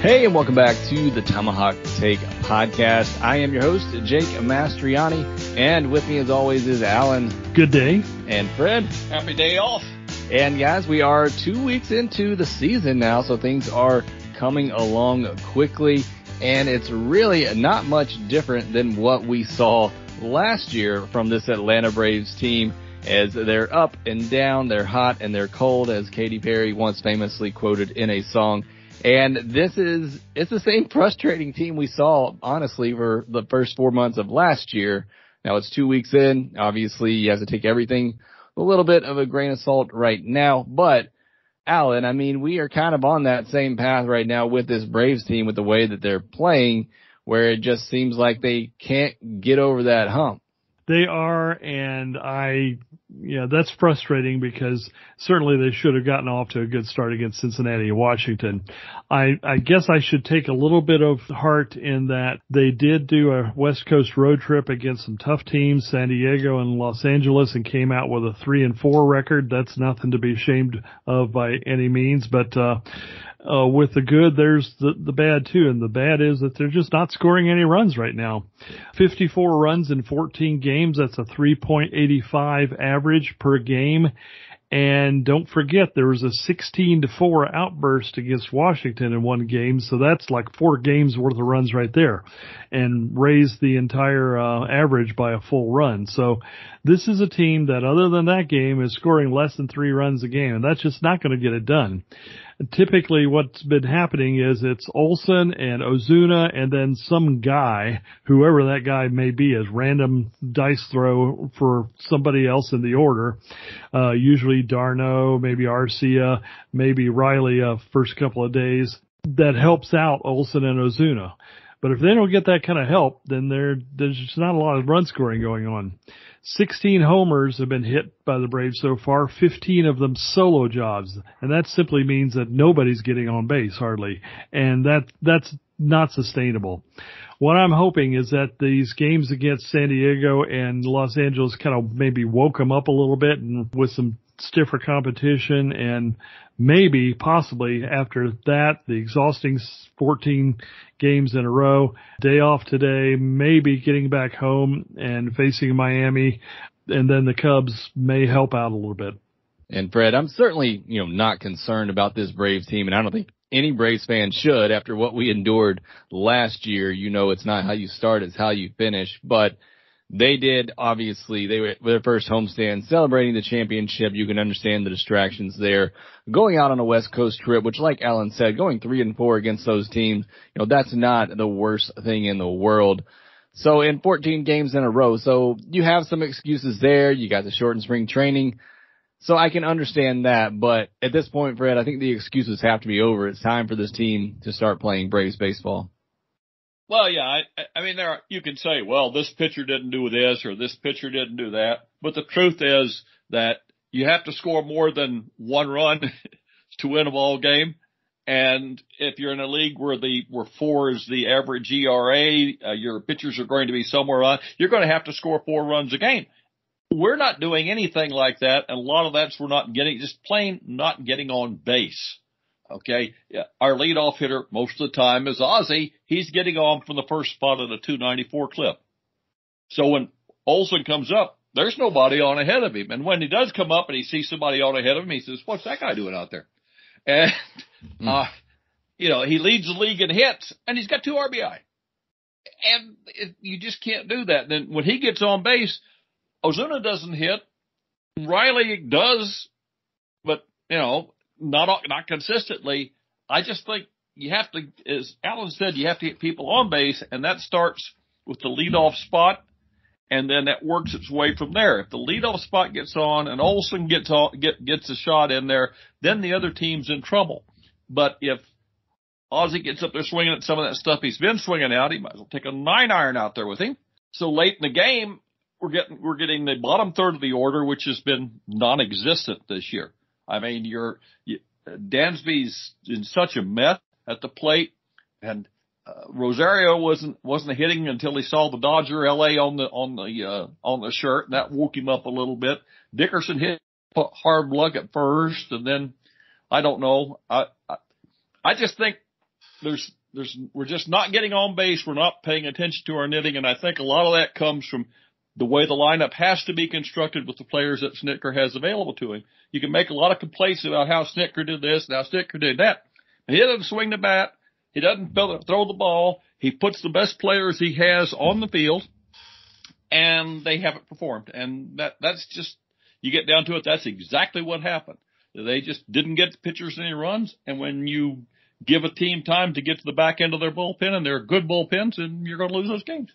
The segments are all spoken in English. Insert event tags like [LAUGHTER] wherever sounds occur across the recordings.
Hey, and welcome back to the Tomahawk Take podcast. I am your host, Jake Mastriani, and with me as always is Alan. Good day. And Fred. Happy day off. And guys, we are two weeks into the season now, so things are coming along quickly, and it's really not much different than what we saw last year from this Atlanta Braves team as they're up and down, they're hot and they're cold, as Katy Perry once famously quoted in a song. And this is, it's the same [LAUGHS] frustrating team we saw, honestly, for the first four months of last year. Now it's two weeks in. Obviously, you have to take everything a little bit of a grain of salt right now. But, Alan, I mean, we are kind of on that same path right now with this Braves team with the way that they're playing, where it just seems like they can't get over that hump. They are, and I, yeah, that's frustrating because certainly they should have gotten off to a good start against Cincinnati and Washington. I, I guess I should take a little bit of heart in that they did do a West Coast road trip against some tough teams, San Diego and Los Angeles, and came out with a three and four record. That's nothing to be ashamed of by any means, but, uh, uh, with the good, there's the, the bad too. And the bad is that they're just not scoring any runs right now. 54 runs in 14 games. That's a 3.85 average per game. And don't forget there was a 16 to 4 outburst against Washington in one game. So that's like four games worth of runs right there and raised the entire uh, average by a full run. So this is a team that other than that game is scoring less than three runs a game and that's just not going to get it done typically what's been happening is it's Olson and Ozuna and then some guy, whoever that guy may be, as random dice throw for somebody else in the order. Uh, usually d'Arnaud, maybe Arcia, maybe Riley, uh, first couple of days that helps out Olson and Ozuna. But if they don't get that kind of help, then there, there's just not a lot of run scoring going on. 16 homers have been hit by the Braves so far, 15 of them solo jobs. And that simply means that nobody's getting on base hardly. And that, that's not sustainable. What I'm hoping is that these games against San Diego and Los Angeles kind of maybe woke them up a little bit and with some stiffer competition and maybe possibly after that the exhausting 14 games in a row day off today maybe getting back home and facing Miami and then the Cubs may help out a little bit. And Fred, I'm certainly, you know, not concerned about this Braves team and I don't think any Braves fan should after what we endured last year. You know, it's not how you start, it's how you finish, but they did obviously they were their first homestand celebrating the championship. You can understand the distractions there. Going out on a West Coast trip, which like Alan said, going three and four against those teams, you know, that's not the worst thing in the world. So in 14 games in a row, so you have some excuses there. You got the shortened spring training. So I can understand that, but at this point, Fred, I think the excuses have to be over. It's time for this team to start playing Braves baseball. Well, yeah, I, I mean, there are, you can say, well, this pitcher didn't do this or this pitcher didn't do that, but the truth is that you have to score more than one run [LAUGHS] to win a ball game. And if you're in a league where the where four is the average ERA, uh, your pitchers are going to be somewhere on. You're going to have to score four runs a game. We're not doing anything like that, and a lot of that's we're not getting just plain not getting on base. Okay, yeah, our leadoff hitter most of the time is Ozzie. He's getting on from the first spot of the 294 clip. So when Olson comes up, there's nobody on ahead of him. And when he does come up and he sees somebody on ahead of him, he says, "What's that guy doing out there?" [LAUGHS] And mm. uh, you know, he leads the league in hits, and he's got two RBI. And it, you just can't do that. Then when he gets on base, Ozuna doesn't hit. Riley does, but you know, not not consistently. I just think you have to, as Alan said, you have to get people on base, and that starts with the leadoff spot, and then that works its way from there. If the leadoff spot gets on and Olson gets on, get, gets a shot in there, then the other team's in trouble. But if Ozzie gets up there swinging at some of that stuff he's been swinging out, he might as well take a nine iron out there with him. So late in the game, we're getting we're getting the bottom third of the order, which has been non-existent this year. I mean, you're you, Dansby's in such a mess at the plate, and uh, Rosario wasn't wasn't hitting until he saw the Dodger LA on the on the uh, on the shirt, and that woke him up a little bit. Dickerson hit hard luck at first, and then I don't know. I I, I just think there's there's we're just not getting on base. We're not paying attention to our knitting, and I think a lot of that comes from the way the lineup has to be constructed with the players that Snitker has available to him. You can make a lot of complaints about how Snitker did this and how Snitker did that. He doesn't swing the bat. He doesn't throw the ball. He puts the best players he has on the field and they haven't performed. And that, that's just, you get down to it, that's exactly what happened. They just didn't get the pitchers any runs. And when you give a team time to get to the back end of their bullpen and they're good bullpens and you're going to lose those games.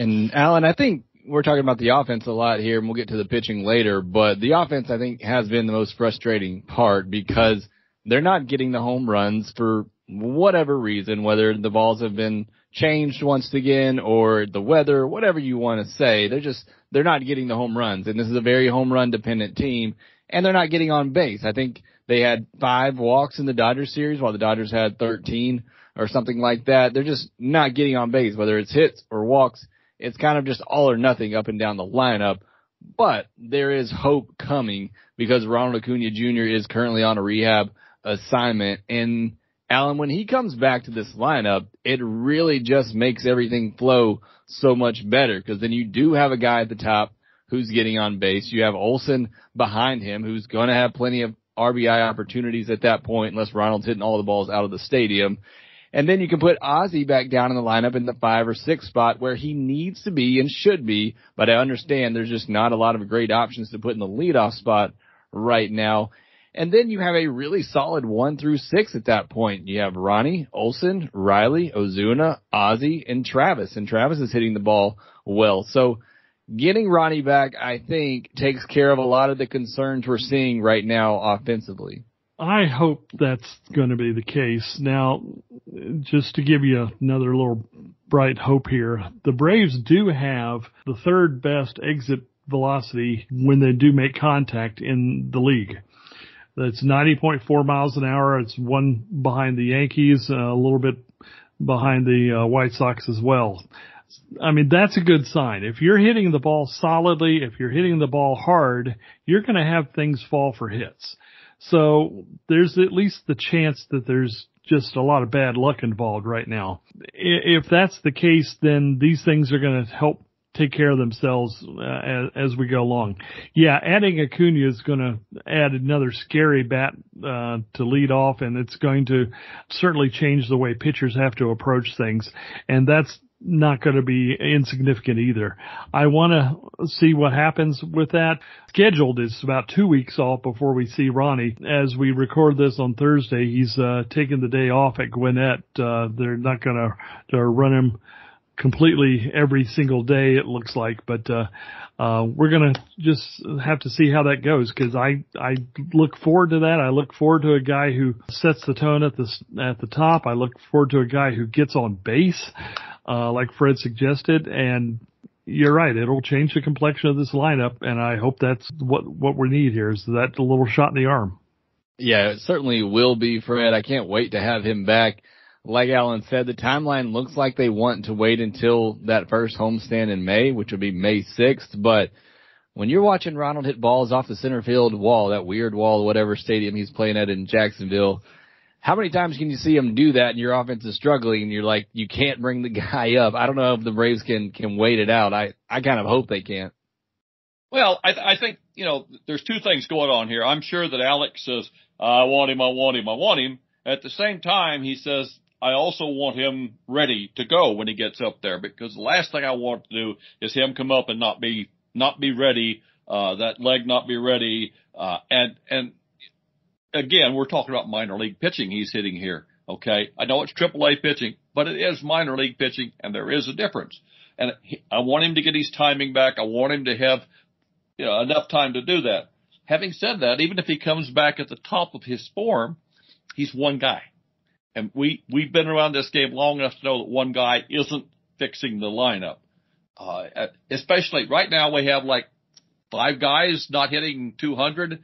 And Alan, I think we're talking about the offense a lot here and we'll get to the pitching later, but the offense I think has been the most frustrating part because they're not getting the home runs for whatever reason, whether the balls have been changed once again or the weather, whatever you want to say. They're just, they're not getting the home runs. And this is a very home run dependent team and they're not getting on base. I think they had five walks in the Dodgers series while the Dodgers had 13 or something like that. They're just not getting on base, whether it's hits or walks. It's kind of just all or nothing up and down the lineup. But there is hope coming because Ronald Acuna Jr. is currently on a rehab assignment. And Alan, when he comes back to this lineup, it really just makes everything flow so much better because then you do have a guy at the top who's getting on base. You have Olson behind him who's going to have plenty of RBI opportunities at that point unless Ronald's hitting all the balls out of the stadium. And then you can put Ozzie back down in the lineup in the five or six spot where he needs to be and should be. But I understand there's just not a lot of great options to put in the leadoff spot right now. And then you have a really solid one through six at that point. You have Ronnie, Olson, Riley, Ozuna, Ozzie, and Travis. And Travis is hitting the ball well. So getting Ronnie back, I think, takes care of a lot of the concerns we're seeing right now offensively. I hope that's going to be the case. Now, just to give you another little bright hope here, the Braves do have the third best exit velocity when they do make contact in the league. That's 90.4 miles an hour. It's one behind the Yankees, a little bit behind the uh, White Sox as well. I mean, that's a good sign. If you're hitting the ball solidly, if you're hitting the ball hard, you're going to have things fall for hits. So there's at least the chance that there's just a lot of bad luck involved right now. If that's the case, then these things are going to help take care of themselves uh, as, as, we go along. Yeah, adding Acuna is going to add another scary bat uh, to lead off, and it's going to certainly change the way pitchers have to approach things. And that's not going to be insignificant either. I want to see what happens with that. Scheduled is about two weeks off before we see Ronnie. As we record this on Thursday, he's uh, taking the day off at Gwinnett. Uh, they're not going to run him completely every single day. It looks like, but uh, uh, we're gonna just have to see how that goes because I I look forward to that. I look forward to a guy who sets the tone at the at the top. I look forward to a guy who gets on base, uh, like Fred suggested, and you're right. It'll change the complexion of this lineup, and I hope that's what what we need here is that little shot in the arm. Yeah, it certainly will be, Fred. I can't wait to have him back. Like Alan said, the timeline looks like they want to wait until that first homestand in May, which will be May 6th. But when you're watching Ronald hit balls off the center field wall, that weird wall, whatever stadium he's playing at in Jacksonville, how many times can you see him do that and your offense is struggling and you're like, you can't bring the [LAUGHS] guy up? I don't know if the Braves can, can wait it out. I, I kind of hope they can't. Well, I, I think, you know, there's two things going on here. I'm sure that Alex says, I want him, I want him, I want him. At the same time, he says, I also want him ready to go when he gets up there because the last thing I want to do is him come up and not be, not be ready, uh, that leg not be ready. Uh, and, and again, we're talking about minor league pitching he's hitting here. Okay. I know it's triple A pitching, but it is minor league pitching and there is a difference. And I want him to get his timing back. I want him to have you know, enough time to do that. Having said that, even if he comes back at the top of his form, he's one guy. And we, we've been around this game long enough to know that one guy isn't fixing the lineup. Uh, especially right now we have like five guys not hitting 200,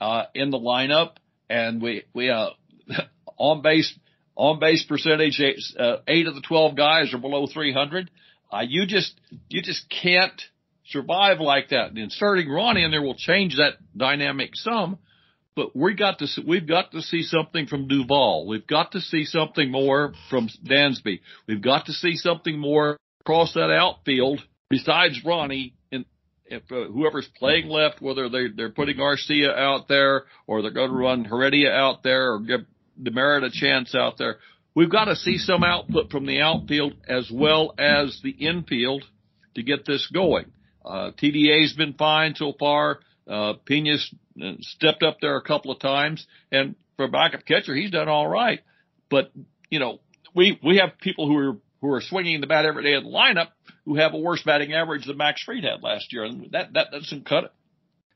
uh, in the lineup and we, we, uh, [LAUGHS] on base, on base percentage, uh, eight of the 12 guys are below 300. Uh, you just, you just can't survive like that. And inserting Ronnie in there will change that dynamic some, but we got to see, we've got to see something from Duvall. We've got to see something more from Dansby. We've got to see something more across that outfield besides Ronnie and if uh, whoever's playing left, whether they they're putting Arcia out there or they're going to run Heredia out there or give Demeritte a chance out there. We've got to see some output from the outfield as well as the infield to get this going. Uh, TDA's been fine so far. Uh, Piña's uh, stepped up there a couple of times and for backup catcher, he's done all right. But, you know, we, we have people who are, who are swinging the bat every day in the lineup who have a worse batting average than Max Fried had last year. And that, that doesn't cut it.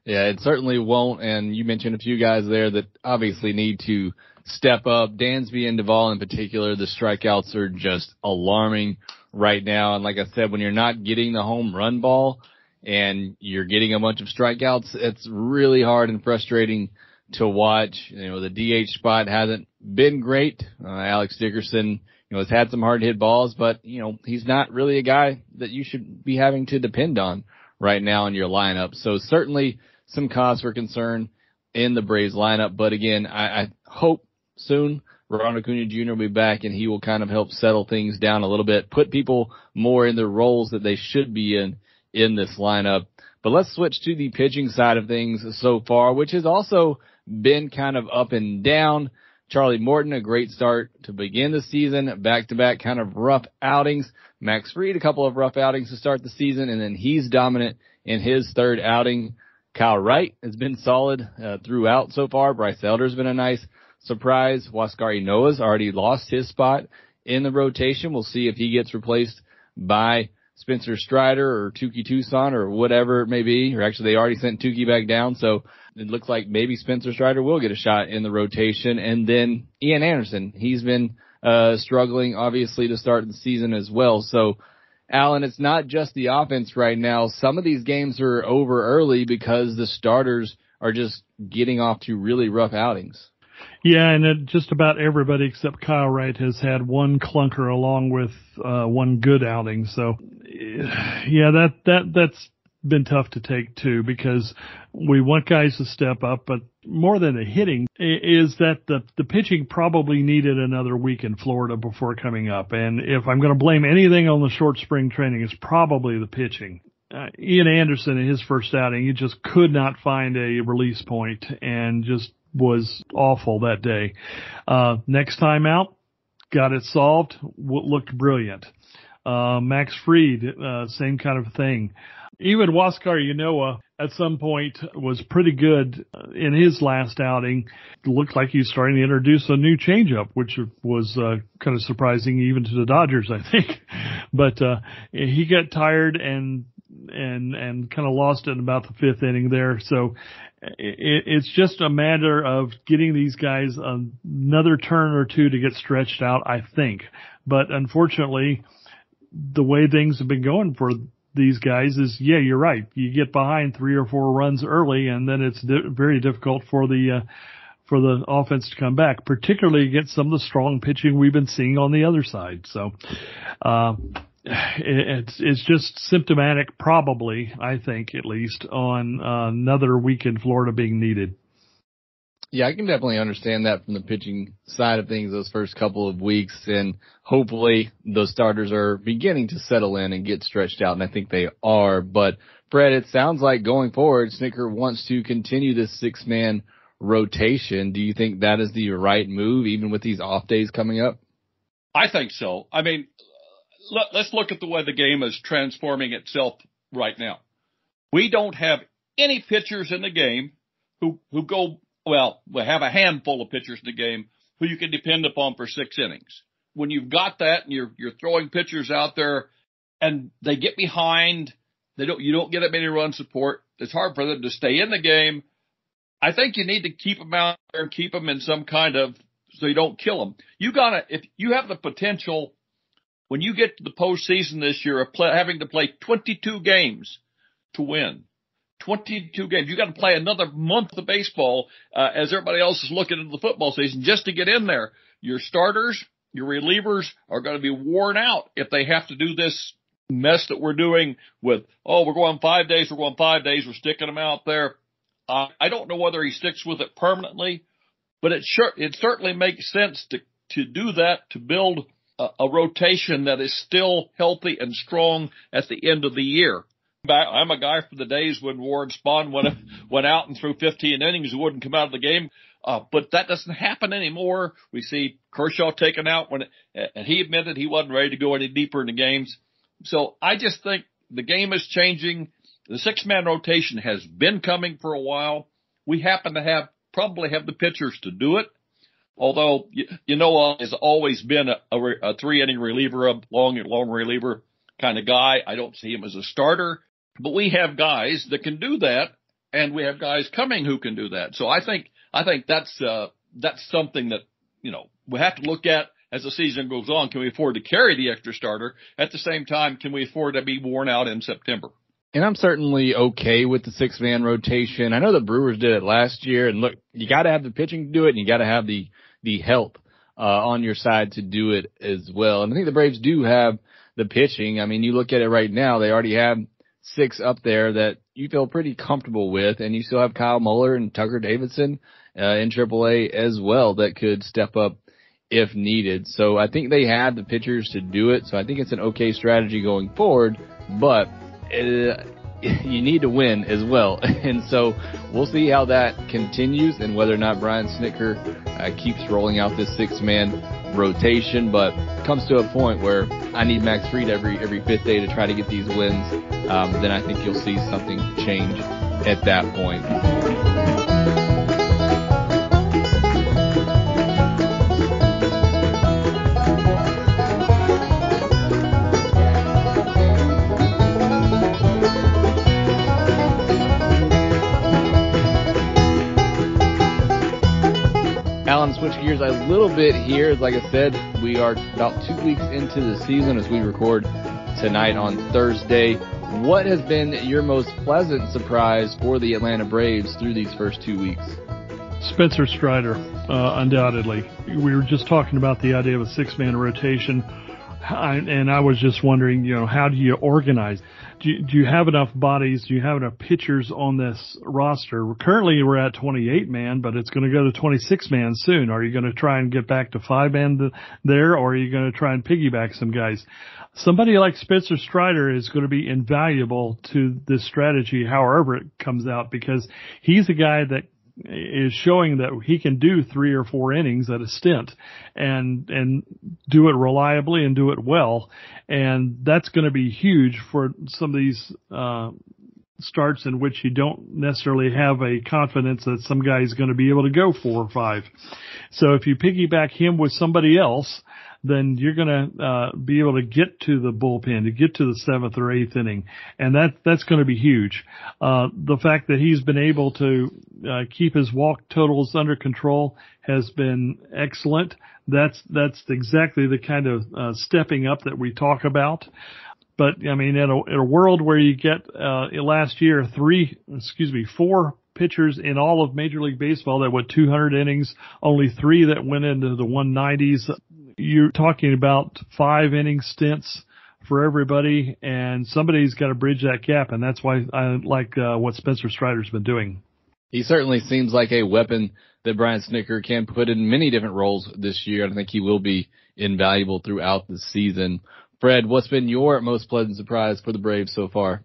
Yeah, it certainly won't. And you mentioned a few guys there that obviously need to step up. Dansby and Duvall in particular, the strikeouts are just alarming right now. And like I said, when you're not getting the home run ball, and you're getting a bunch of strikeouts, it's really hard and frustrating to watch. You know, the DH spot hasn't been great. Uh, Alex Dickerson, you know, has had some hard hit balls, but you know, he's not really a guy that you should be having to depend on right now in your lineup. So certainly some cause for concern in the Braves lineup. But again, I, I hope soon Ronald Acuna Jr. will be back and he will kind of help settle things down a little bit, put people more in the roles that they should be in in this lineup. But let's switch to the pitching side of things so far, which has also been kind of up and down. Charlie Morton, a great start to begin the season, back to back kind of rough outings. Max Fried, a couple of rough outings to start the season, and then he's dominant in his third outing. Kyle Wright has been solid uh, throughout so far. Bryce Elder's been a nice surprise. Huascar Ynoa's already lost his spot in the rotation. We'll see if he gets replaced by Spencer Strider or Touki Toussaint or whatever it may be, or actually they already sent Touki back down. So it looks like maybe Spencer Strider will get a shot in the rotation. And then Ian Anderson, he's been, uh, struggling obviously to start the season as well. So Alan, it's not just the offense right now. Some of these games are over early because the starters are just getting off to really rough outings. Yeah, and it, just about everybody except Kyle Wright has had one clunker along with uh, one good outing. So, yeah, that that that's been tough to take too because we want guys to step up, but more than the hitting is that the the pitching probably needed another week in Florida before coming up. And if I'm going to blame anything on the short spring training, it's probably the pitching. Uh, Ian Anderson in his first outing, he just could not find a release point and just was awful that day. Uh, next time out, got it solved, looked brilliant. Uh, Max Fried, uh, same kind of thing. Even Huascar Ynoa at some point was pretty good in his last outing. It looked like he was starting to introduce a new changeup, which was uh, kind of surprising even to the Dodgers, I think. [LAUGHS] But uh, he got tired and and and kind of lost it in about the fifth inning there. So it, it's just a matter of getting these guys another turn or two to get stretched out, I think. But unfortunately, the way things have been going for these guys is, yeah, you're right. You get behind three or four runs early, and then it's di- very difficult for the uh, for the offense to come back, particularly against some of the strong pitching we've been seeing on the other side. So, uh, it's it's just symptomatic, probably I think at least, on uh, another week in Florida being needed. Yeah, I can definitely understand that from the pitching side of things those first couple of weeks and hopefully those starters are beginning to settle in and get stretched out and I think they are. But Fred, it sounds like going forward, Snitker wants to continue this six man rotation. Do you think that is the right move even with these off days coming up? I think so. I mean, let, us look at the way the game is transforming itself right now. We don't have any pitchers in the game who, who go, well, we have a handful of pitchers in the game who you can depend upon for six innings. When you've got that and you're, you're throwing pitchers out there and they get behind, they don't, you don't get that many run support. It's hard for them to stay in the game. I think you need to keep them out there and keep them in some kind of, so you don't kill them. You gotta, if you have the potential when you get to the postseason this year of play, having to play 22 games to win, 22 games, you got to play another month of baseball uh, as everybody else is looking into the football season just to get in there. Your starters, your relievers are going to be worn out if they have to do this mess that we're doing with, oh, we're going five days, we're going five days, we're sticking them out there. Uh, I don't know whether he sticks with it permanently, but it sure, it certainly makes sense to, to do that, to build a, a rotation that is still healthy and strong at the end of the year. I'm a guy from the days when Warren Spahn went went out and threw 15 innings and wouldn't come out of the game. Uh, but that doesn't happen anymore. We see Kershaw taken out when, and he admitted he wasn't ready to go any deeper in the games. So I just think the game is changing. The six man rotation has been coming for a while. We happen to have probably have the pitchers to do it. Although you know has always been a, a, a three inning reliever, a long long reliever kind of guy. I don't see him as a starter, but we have guys that can do that, and we have guys coming who can do that. So I think I think that's uh, that's something that you know we have to look at as the season goes on. Can we afford to carry the extra starter? At the same time, can we afford to be worn out in September? And I'm certainly okay with the six man rotation. I know the Brewers did it last year and look, you gotta have the pitching to do it and you gotta have the, the help, uh, on your side to do it as well. And I think the Braves do have the pitching. I mean, you look at it right now, they already have six up there that you feel pretty comfortable with and you still have Kyle Muller and Tucker Davidson, uh, in AAA as well that could step up if needed. So I think they have the pitchers to do it. So I think it's an okay strategy going forward, but uh, [LAUGHS] you need to win as well. [LAUGHS] And so we'll see how that continues and whether or not Brian Snitker uh, keeps rolling out this six man rotation, but comes to a point where I need Max Fried every, every fifth day to try to get these wins. Um, then I think you'll see something change at that point. Switch gears a little bit here. Like I said, we are about two weeks into the season as we record tonight on Thursday. What has been your most pleasant surprise for the Atlanta Braves through these first two weeks? Spencer Strider, uh, undoubtedly. We were just talking about the idea of a six man rotation. I, and I was just wondering, you know, how do you organize? Do you, do you have enough bodies? Do you have enough pitchers on this roster? Currently, we're at 28 man, but it's going to go to 26 man soon. Are you going to try and get back to five man there, or are you going to try and piggyback some guys? Somebody like Spencer Strider is going to be invaluable to this strategy, however it comes out, because he's a guy that is showing that he can do three or four innings at a stint and and do it reliably and do it well and that's going to be huge for some of these uh, starts in which you don't necessarily have a confidence that some guy is going to be able to go four or five. So if you piggyback him with somebody else, then you're going to uh, be able to get to the bullpen, to get to the seventh or eighth inning, and that that's going to be huge. Uh, the fact that he's been able to uh, keep his walk totals under control has been excellent. That's that's exactly the kind of uh, stepping up that we talk about. But I mean, in a, in a world where you get uh, last year three, excuse me, four pitchers in all of Major League Baseball that went 200 innings, only three that went into the 190s. You're talking about five inning stints for everybody, and somebody's got to bridge that gap, and that's why I like uh, what Spencer Strider's been doing. He certainly seems like a weapon that Brian Snitker can put in many different roles this year. I think he will be invaluable throughout the season. Fred, what's been your most pleasant surprise for the Braves so far?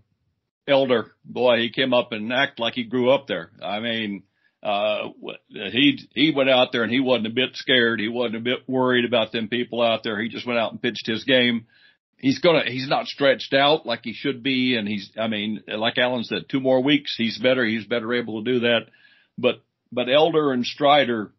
Elder, boy, he came up and acted like he grew up there. I mean, uh, he, he went out there and he wasn't a bit scared. He wasn't a bit worried about them people out there. He just went out and pitched his game. He's gonna, he's not stretched out like he should be. And he's, I mean, like Alan said, two more weeks, he's better. He's better able to do that. But, but Elder and Strider,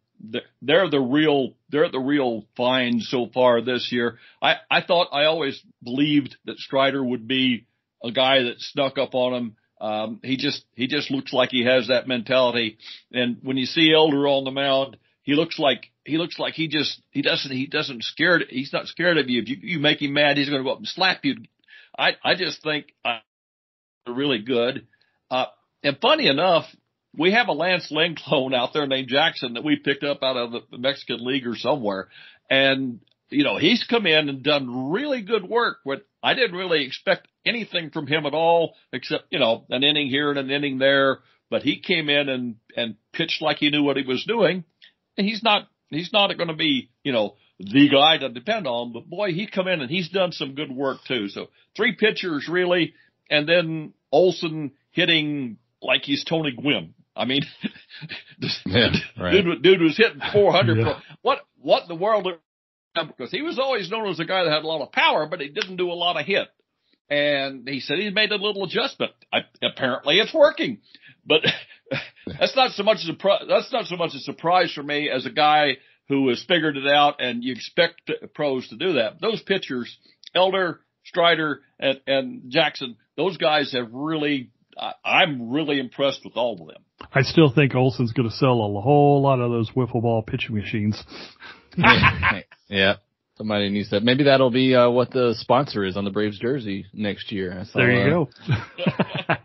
they're the real they're the real finds so far this year. I I thought I always believed that Strider would be a guy that snuck up on him. Um, he just he just looks like he has that mentality. And when you see Elder on the mound, he looks like he looks like he just he doesn't he doesn't scared he's not scared of you. If you, you make him mad, he's going to go up and slap you. I I just think uh, really good. Uh, and funny enough, we have a Lance Lynn clone out there named Jackson that we picked up out of the Mexican League or somewhere. And, you know, he's come in and done really good work. What I didn't really expect anything from him at all, except, you know, an inning here and an inning there. But he came in and, and pitched like he knew what he was doing. And he's not, he's not going to be, you know, the guy to depend on, but boy, he come in and he's done some good work too. So three pitchers really, and then Olson hitting like he's Tony Gwynn. I mean, [LAUGHS] yeah, right. dude, dude was hitting 400. Yeah. What, what in the world? Because he was always known as a guy that had a lot of power, but he didn't do a lot of hit. And he said he made a little adjustment. I, apparently it's working, but [LAUGHS] that's not so much a that's not so much a surprise for me as a guy who has figured it out and you expect pros to do that. Those pitchers, Elder, Strider, and, and Jackson, those guys have really I, am really impressed with all of them. I still think Olson's going to sell a whole lot of those wiffle ball pitching machines. [LAUGHS] yeah. Somebody needs that. Maybe that'll be uh, what the sponsor is on the Braves jersey next year. Saw, there you uh, go.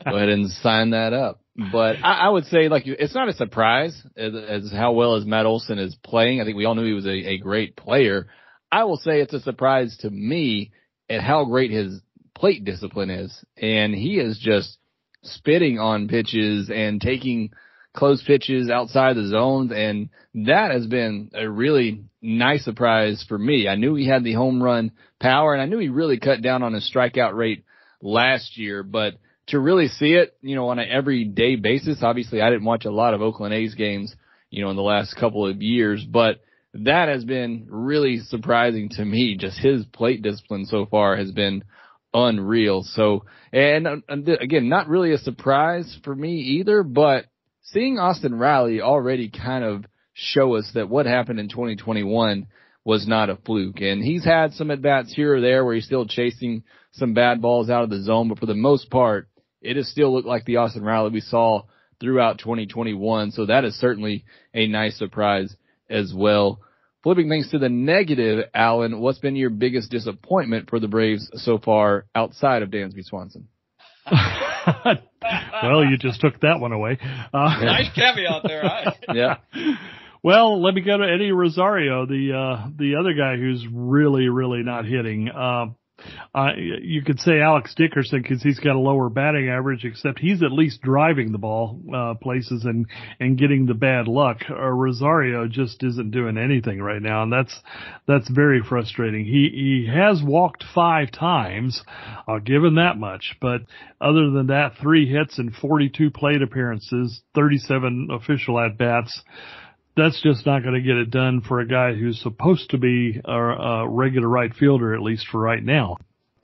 [LAUGHS] go ahead and sign that up. But I, I would say, like, it's not a surprise as, as, how well as Matt Olson is playing. I think we all knew he was a, a great player. I will say it's a surprise to me at how great his plate discipline is, and he is just spitting on pitches and taking close pitches outside the zones. And that has been a really nice surprise for me. I knew he had the home run power and I knew he really cut down on his strikeout rate last year, but to really see it, you know, on an everyday basis, obviously I didn't watch a lot of Oakland A's games, you know, in the last couple of years, but that has been really surprising to me. Just his plate discipline so far has been unreal. So, and, and again, not really a surprise for me either, but seeing Austin Riley already kind of show us that what happened in 2021 was not a fluke. And he's had some at bats here or there where he's still chasing some bad balls out of the zone, but for the most part, it has still looked like the Austin Riley we saw throughout 2021. So that is certainly a nice surprise as well. Flipping things to the negative, Alan, what's been your biggest disappointment for the Braves so far outside of Dansby Swanson? [LAUGHS] [LAUGHS] well, you just took that one away. Uh, nice caveat there. [LAUGHS] yeah. Well, let me go to Eddie Rosario, the uh, the other guy who's really, really not hitting. Uh, uh, you could say Alex Dickerson because he's got a lower batting average, except he's at least driving the ball uh, places and and getting the bad luck. Uh, Rosario just isn't doing anything right now, and that's that's very frustrating. He he has walked five times, I'll give him that much. But other than that, three hits and 42 plate appearances, 37 official at bats that's just not going to get it done for a guy who's supposed to be a, a regular right fielder, at least for right now.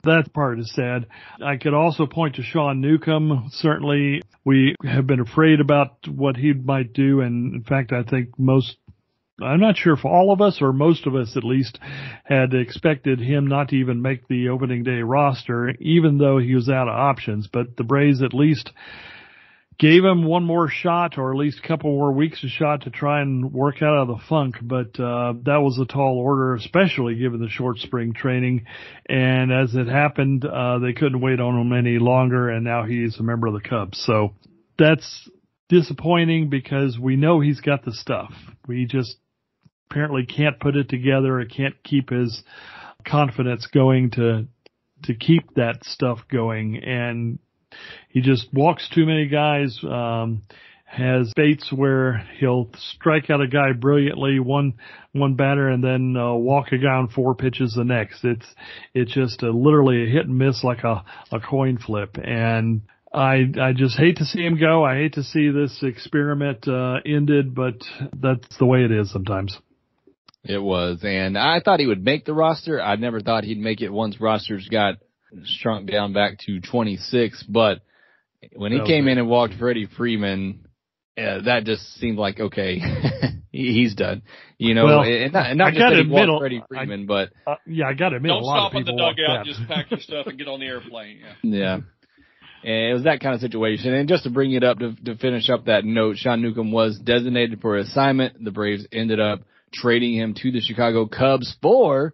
That part is sad. I could also point to Sean Newcomb. Certainly, we have been afraid about what he might do, and in fact, I think most I'm not sure if all of us or most of us at least had expected him not to even make the opening day roster, even though he was out of options. But the Braves at least gave him one more shot or at least a couple more weeks of shot to try and work out of the funk, but uh, that was a tall order, especially given the short spring training. And as it happened, uh, they couldn't wait on him any longer, and now he's a member of the Cubs. So that's disappointing because we know he's got the stuff. We just apparently can't put it together. It can't keep his confidence going to to keep that stuff going and he just walks too many guys. Um, has baits where he'll strike out a guy brilliantly one one batter and then uh, walk a guy on four pitches the next. It's it's just a, literally a hit and miss like a a coin flip and. I I just hate to see him go. I hate to see this experiment uh, ended, but that's the way it is sometimes. It was, and I thought he would make the roster. I never thought he'd make it once rosters got shrunk down back to 26. But when he came in and walked Freddie Freeman, uh, that just seemed like okay, [LAUGHS] he's done. You know, well, and not, and not I just that he walked Freddie Freeman, I, but uh, yeah, I got to admit, don't a lot stop of people at the dugout, just pack your stuff and get on the airplane. Yeah. [LAUGHS] Yeah. And it was that kind of situation. And just to bring it up to, to finish up that note, Sean Newcomb was designated for assignment. The Braves ended up trading him to the Chicago Cubs for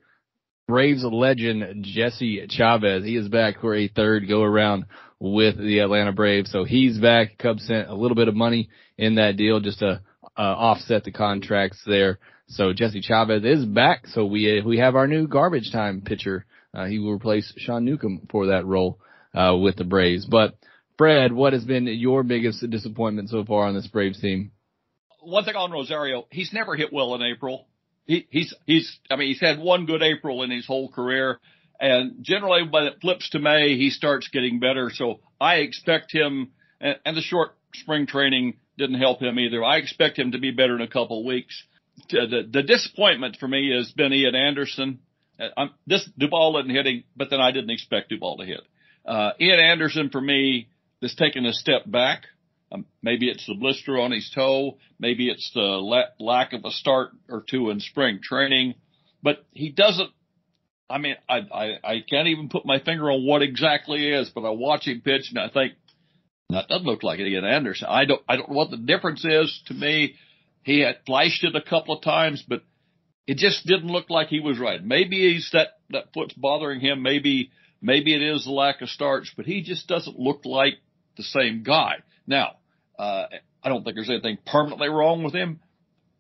Braves legend Jesse Chavez. He is back for a third go around with the Atlanta Braves. So he's back. Cubs sent a little bit of money in that deal just to uh, offset the contracts there. So Jesse Chavez is back. So we we have our new garbage time pitcher. Uh, he will replace Sean Newcomb for that role uh, with the Braves. But Fred, what has been your biggest disappointment so far on this Braves team? One thing on Rosario, he's never hit well in April he, he's he's I mean he's had one good April in his whole career, and generally when it flips to May he starts getting better. So I expect him, and, and the short spring training didn't help him either. I expect him to be better in a couple of weeks. The, the disappointment for me has been Ian Anderson. I'm, this Duvall isn't hitting, but then I didn't expect Duvall to hit. Uh, Ian Anderson for me has taken a step back. Um, maybe it's the blister on his toe. Maybe it's the la- lack of a start or two in spring training, but he doesn't. I mean, I, I, I can't even put my finger on what exactly is, but I watch him pitch and I think that doesn't look like Ian Anderson. I don't, I don't know what the difference is to me. He had flashed it a couple of times, but it just didn't look like he was right. Maybe he's that, that foot's bothering him. Maybe, maybe it is the lack of starts, but he just doesn't look like the same guy. Now, uh, I don't think there's anything permanently wrong with him,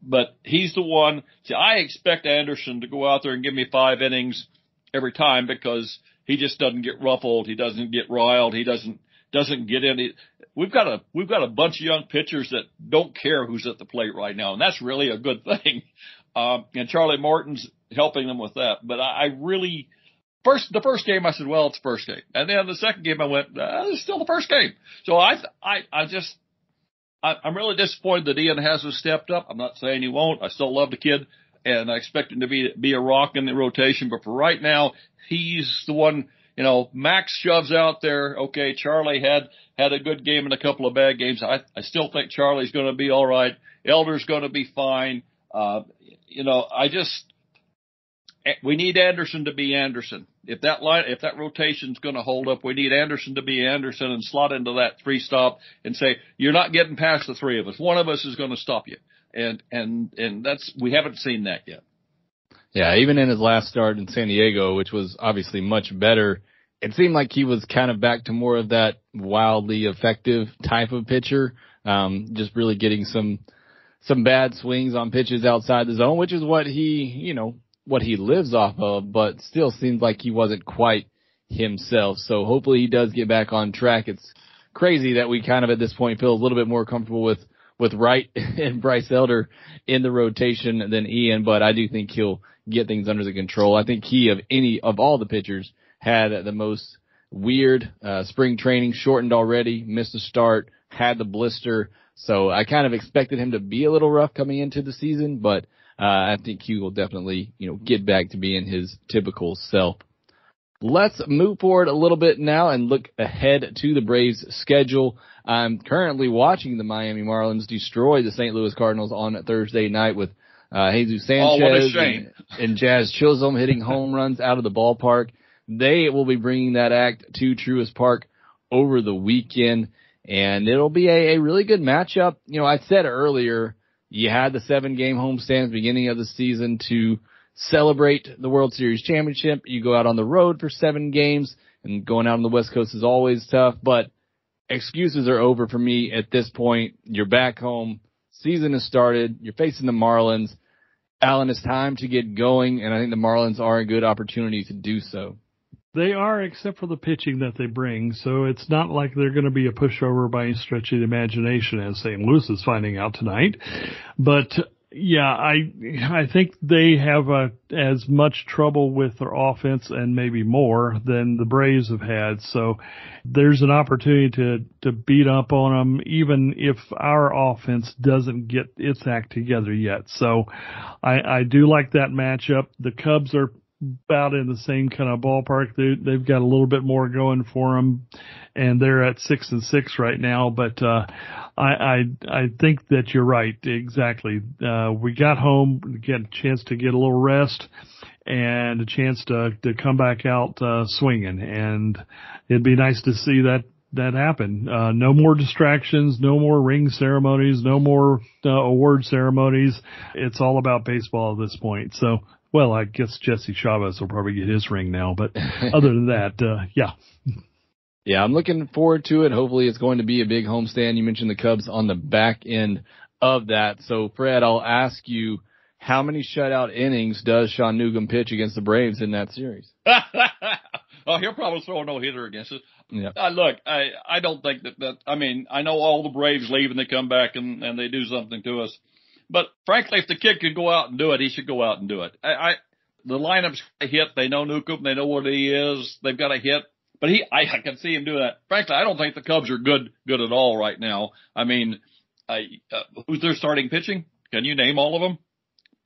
but he's the one. See, I expect Anderson to go out there and give me five innings every time because he just doesn't get ruffled. He doesn't get riled. He doesn't, doesn't get any. We've got a, we've got a bunch of young pitchers that don't care who's at the plate right now. And that's really a good [LAUGHS] thing. Um, and Charlie Morton's helping them with that. But I, I really, first the first game I said, well, it's first game, and then the second game I went, uh, it's still the first game. So I I I just I, I'm really disappointed that Ian hasn't stepped up. I'm not saying he won't. I still love the kid, and I expect him to be be a rock in the rotation. But for right now, he's the one. You know, Max shoves out there. Okay, Charlie had had a good game and a couple of bad games. I I still think Charlie's going to be all right. Elder's going to be fine. Uh, you know, I just we need Anderson to be Anderson. If that line, if that rotation's going to hold up, we need Anderson to be Anderson and slot into that three stop and say, you're not getting past the three of us. One of us is going to stop you. And, and, and that's, we haven't seen that yet. Yeah. Even in his last start in San Diego, which was obviously much better, it seemed like he was kind of back to more of that wildly effective type of pitcher. Um, just really getting some, some bad swings on pitches outside the zone, which is what he, you know, what he lives off of, but still seems like he wasn't quite himself. So hopefully he does get back on track. It's crazy that we kind of at this point feel a little bit more comfortable with with Wright [LAUGHS] and Bryce Elder in the rotation than Ian, but I do think he'll get things under the control. I think he of any of all the pitchers had the most weird uh, spring training, shortened already, missed the start, had the blister. So I kind of expected him to be a little rough coming into the season, but uh, I think he will definitely, you know, get back to being his typical self. Let's move forward a little bit now and look ahead to the Braves schedule. I'm currently watching the Miami Marlins destroy the St. Louis Cardinals on Thursday night with uh, Jesus Sanchez oh, and, and Jazz Chisholm hitting home [LAUGHS] runs out of the ballpark. They will be bringing that act to Truist Park over the weekend and it'll be a, a really good matchup. You know, I said earlier, you had the seven game homestand beginning of the season to celebrate the World Series championship. You go out on the road for seven games and going out on the West Coast is always tough, but excuses are over for me at this point. You're back home. Season has started. You're facing the Marlins. Alan, it's time to get going, and I think the Marlins are a good opportunity to do so. They are, except for the pitching that they bring. So it's not like they're going to be a pushover by any stretch of the imagination, as St. Louis is finding out tonight. But yeah, I I think they have a, as much trouble with their offense and maybe more than the Braves have had. So there's an opportunity to to beat up on them, even if our offense doesn't get its act together yet. So I I do like that matchup. The Cubs are about in the same kind of ballpark. They, they've got a little bit more going for them, and they're at six and six right now. But uh, I, I I think that you're right. Exactly. Uh, we got home, get a chance to get a little rest, and a chance to to come back out uh, swinging. And it'd be nice to see that that happen. Uh, no more distractions, no more ring ceremonies, no more uh, award ceremonies. It's all about baseball at this point. So well, I guess Jesse Chavez will probably get his ring now, but [LAUGHS] other than that, uh, yeah. Yeah, I'm looking forward to it. Hopefully it's going to be a big homestand. You mentioned the Cubs on the back end of that. So Fred, I'll ask you, how many shutout innings does Sean Newcomb pitch against the Braves in that series? [LAUGHS] oh, he'll probably throw a no hitter against us. Yeah. Uh, look, I I don't think that that. I mean, I know all the Braves leave and they come back and and they do something to us. But frankly, if the kid can go out and do it, he should go out and do it. I, I the lineup's a hit. They know Newcomb. They know what he is. They've got a hit. But he, I, I can see him do that. Frankly, I don't think the Cubs are good, good at all right now. I mean, I, uh, who's their starting pitching? Can you name all of them?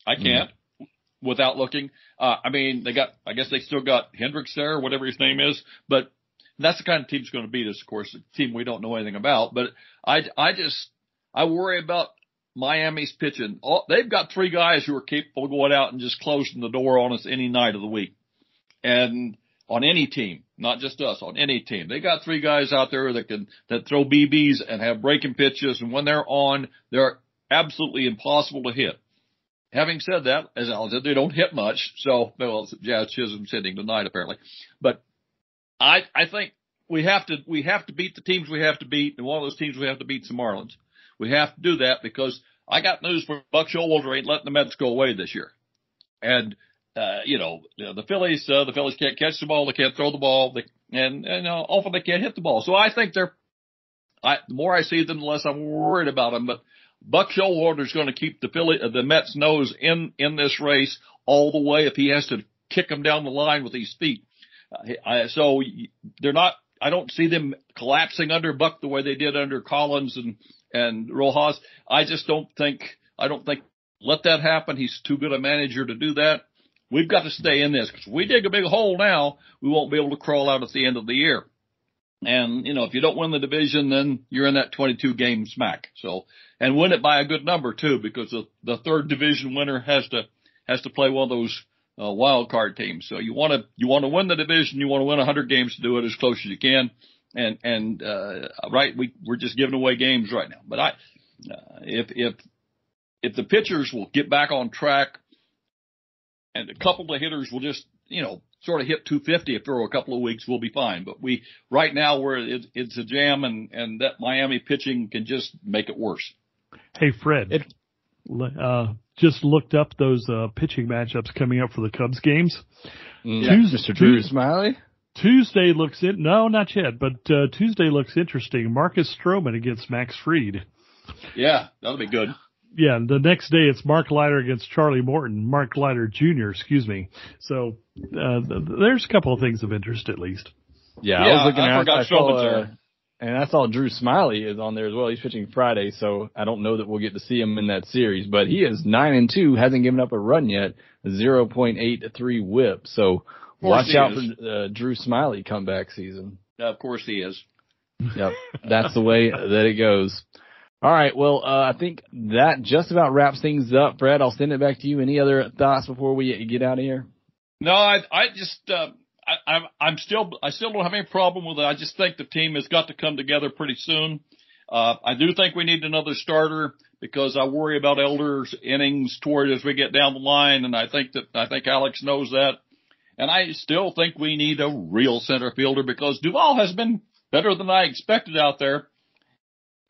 I hmm. can't mm. without looking. Uh, I mean, they got, I guess they still got Hendricks there, whatever his name is, but that's the kind of team's going to beat us, of course, a team we don't know anything about. But I, I just, I worry about Miami's pitching. All, they've got three guys who are capable of going out and just closing the door on us any night of the week. And on any team, not just us, on any team. They got three guys out there that can, that throw BBs and have breaking pitches. And when they're on, they're absolutely impossible to hit. Having said that, as Alan said, they don't hit much. So, well, Jazz Chisholm's hitting tonight apparently. But I, I think we have to, we have to beat the teams we have to beat. And one of those teams we have to beat some Marlins. We have to do that because I got news for Buck Showalter ain't letting the Mets go away this year. And, uh, you know, the Phillies, uh, the Phillies can't catch the ball. They can't throw the ball. They, and, and, uh, often they can't hit the ball. So I think they're, I, the more I see them, the less I'm worried about them. But Buck Showalter is going to keep the Philly, uh, the Mets nose in, in this race all the way if he has to kick them down the line with his feet. Uh, I, so they're not, I don't see them collapsing under Buck the way they did under Collins and, and Rojas. I just don't think, I don't think let that happen. He's too good a manager to do that. We've got to stay in this because we dig a big hole now, we won't be able to crawl out at the end of the year. And, you know, if you don't win the division, then you're in that 22 game smack. So, and win it by a good number too, because the, the third division winner has to, has to play one of those uh, wild card teams. So you want to, you want to win the division. You want to win 100 games to do it as close as you can and and uh, right, we we're just giving away games right now. But I, uh, if if if the pitchers will get back on track, and a couple of hitters will just you know sort of hit 250 for a couple of weeks, we'll be fine. But we right now where it, it's a jam, and and that Miami pitching can just make it worse. Hey Fred, it, uh, just looked up those uh, pitching matchups coming up for the Cubs games. Mm. Yeah, Tuesday, Mr. Drew Smyly. Tuesday looks in. No, not yet, but uh, Tuesday looks interesting. Marcus Stroman against Max Fried. Yeah, that'll be good. Yeah, the next day it's Mark Leiter against Charlie Morton, Mark Leiter Jr. Excuse me. So uh, there's a couple of things of interest at least. Yeah, Yeah, I was looking I at. forgot I saw, uh, and I saw Drew Smyly is on there as well. He's pitching Friday, so I don't know that we'll get to see him in that series. But he is nine and two, hasn't given up a run yet, zero point eight three WHIP. So watch out is. for uh, Drew Smyly comeback season. Of course he is. Yep, that's the way that it goes. All right, well, uh, I think that just about wraps things up. Fred, I'll send it back to you. Any other thoughts before we get out of here? No, I I just uh, I, I'm I'm still I still don't have any problem with it. I just think the team has got to come together pretty soon. Uh, I do think we need another starter because I worry about Elder's innings toward as we get down the line, and I think that I think Alex knows that. And I still think we need a real center fielder because Duvall has been better than I expected out there,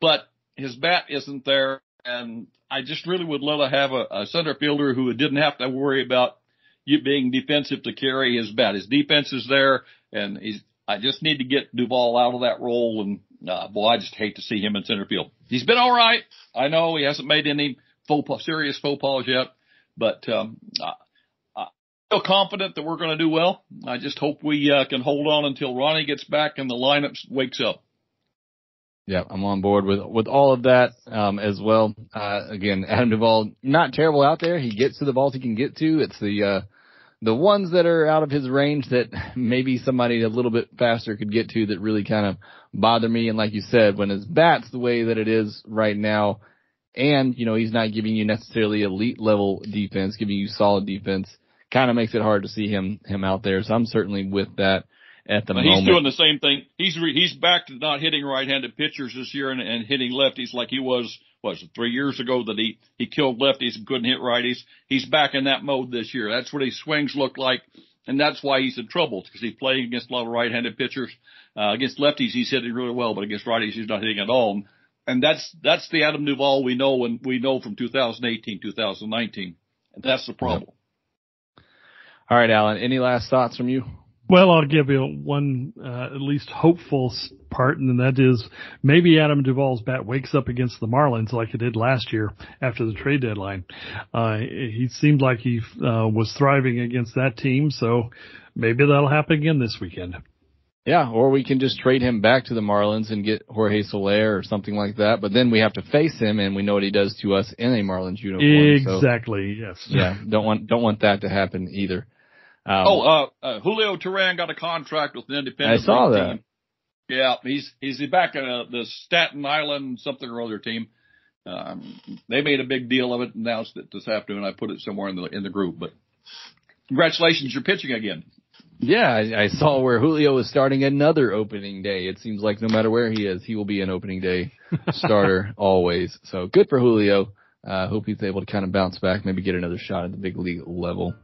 but his bat isn't there, and I just really would love to have a, a center fielder who didn't have to worry about you being defensive to carry his bat. His defense is there, and he's. I just need to get Duvall out of that role, and uh, boy, I just hate to see him in center field. He's been all right. I know he hasn't made any faux pas, serious faux pas yet, but um, Feel confident that we're going to do well. I just hope we uh, can hold on until Ronnie gets back and the lineup wakes up. Yeah, I'm on board with with all of that um, as well. Uh, again, Adam Duvall, not terrible out there. He gets to the balls he can get to. It's the uh, the ones that are out of his range that maybe somebody a little bit faster could get to that really kind of bother me. And like you said, when his bat's the way that it is right now, and you know he's not giving you necessarily elite level defense, giving you solid defense, kind of makes it hard to see him him out there. So I'm certainly with that at the moment. he's doing the same thing. He's re, he's back to not hitting right-handed pitchers this year and, and hitting lefties like he was was three years ago that he he killed lefties and couldn't hit righties. He's back in that mode this year. That's what his swings look like, and that's why he's in trouble because he's playing against a lot of right-handed pitchers. Uh, against lefties, he's hitting really well, but against righties, he's not hitting at all. And that's that's the Adam Duvall we know and we know from 2018, 2019, and that's the problem. All right, Alan. Any last thoughts from you? Well, I'll give you one uh, at least hopeful part, and that is maybe Adam Duvall's bat wakes up against the Marlins like it did last year after the trade deadline. Uh, he seemed like he uh, was thriving against that team, so maybe that'll happen again this weekend. Yeah, or we can just trade him back to the Marlins and get Jorge Soler or something like that. But then we have to face him, and we know what he does to us in a Marlins uniform. so, Exactly. Yes. yeah, don't want don't want that to happen either. Um, Oh, uh, uh, Julio Teheran got a contract with an Independent I saw that. team. Yeah, he's he's back in uh, the Staten Island something or other team. Um, they made a big deal of it, announced it this afternoon. I put it somewhere in the in the group. But congratulations, you're pitching again. yeah, I, I saw where Julio is starting another opening day. It seems like no matter where he is, he will be an opening day [LAUGHS] starter always. So good for Julio. Uh, hope he's able to kind of bounce back, maybe get another shot at the big league level.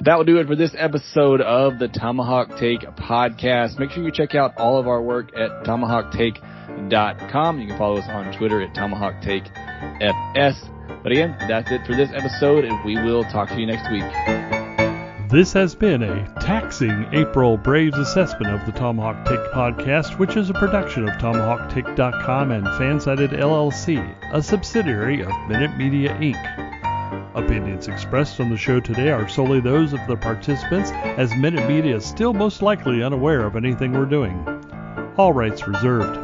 That will do it for this episode of the Tomahawk Take podcast. Make sure you check out all of our work at tomahawktake.com. You can follow us on Twitter at tomahawktakefs. But again, that's it for this episode, and we will talk to you next week. This has been a taxing April Braves assessment of the Tomahawk Take podcast, which is a production of TomahawkTake.com and Fansided LLC, a subsidiary of Minute Media Inc. Opinions expressed on the show today are solely those of the participants, as Minute Media is still most likely unaware of anything we're doing. All rights reserved.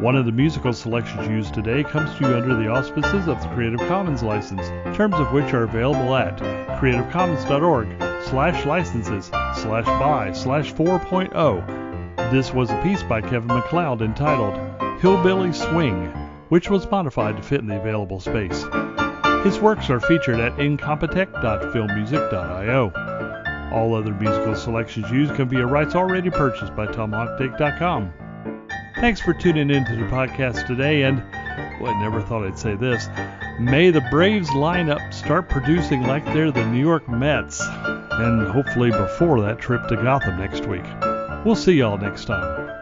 One of the musical selections used today comes to you under the auspices of the Creative Commons license, terms of which are available at creativecommons.org slash licenses slash by slash 4.0. This was a piece by Kevin MacLeod entitled Hillbilly Swing, which was modified to fit in the available space. His works are featured at incompetech.filmmusic.io. All other musical selections used can be a rights already purchased by TomahawkTake.com. Thanks for tuning in to the podcast today, and I never thought I'd say this. May the Braves lineup start producing like they're the New York Mets, and hopefully before that trip to Gotham next week. We'll see y'all next time.